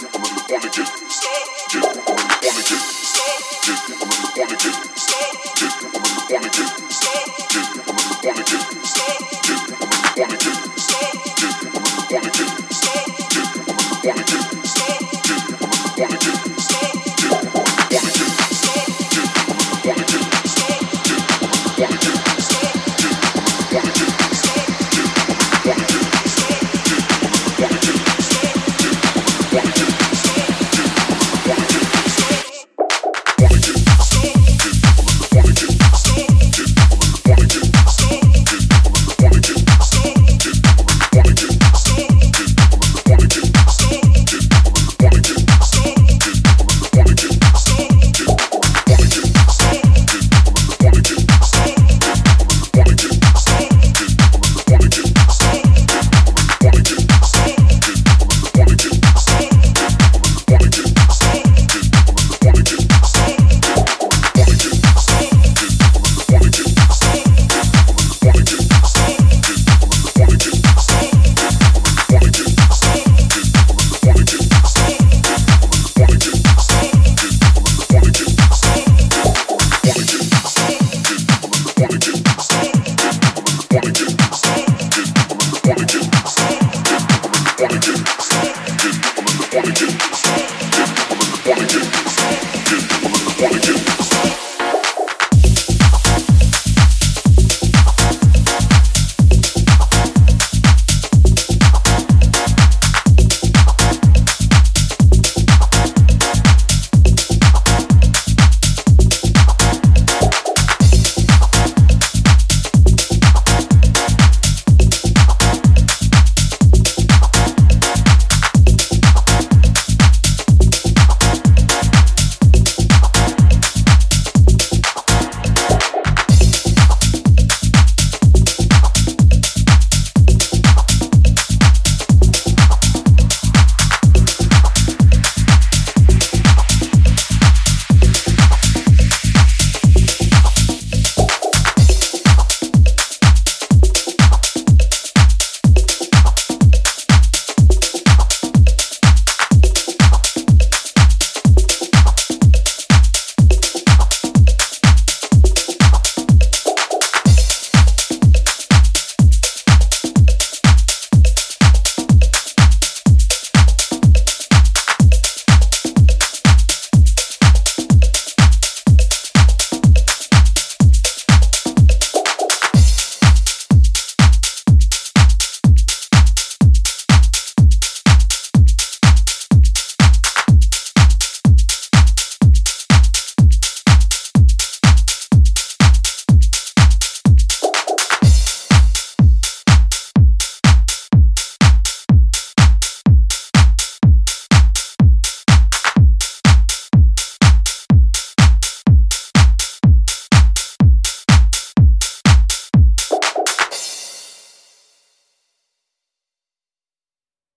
Yeah.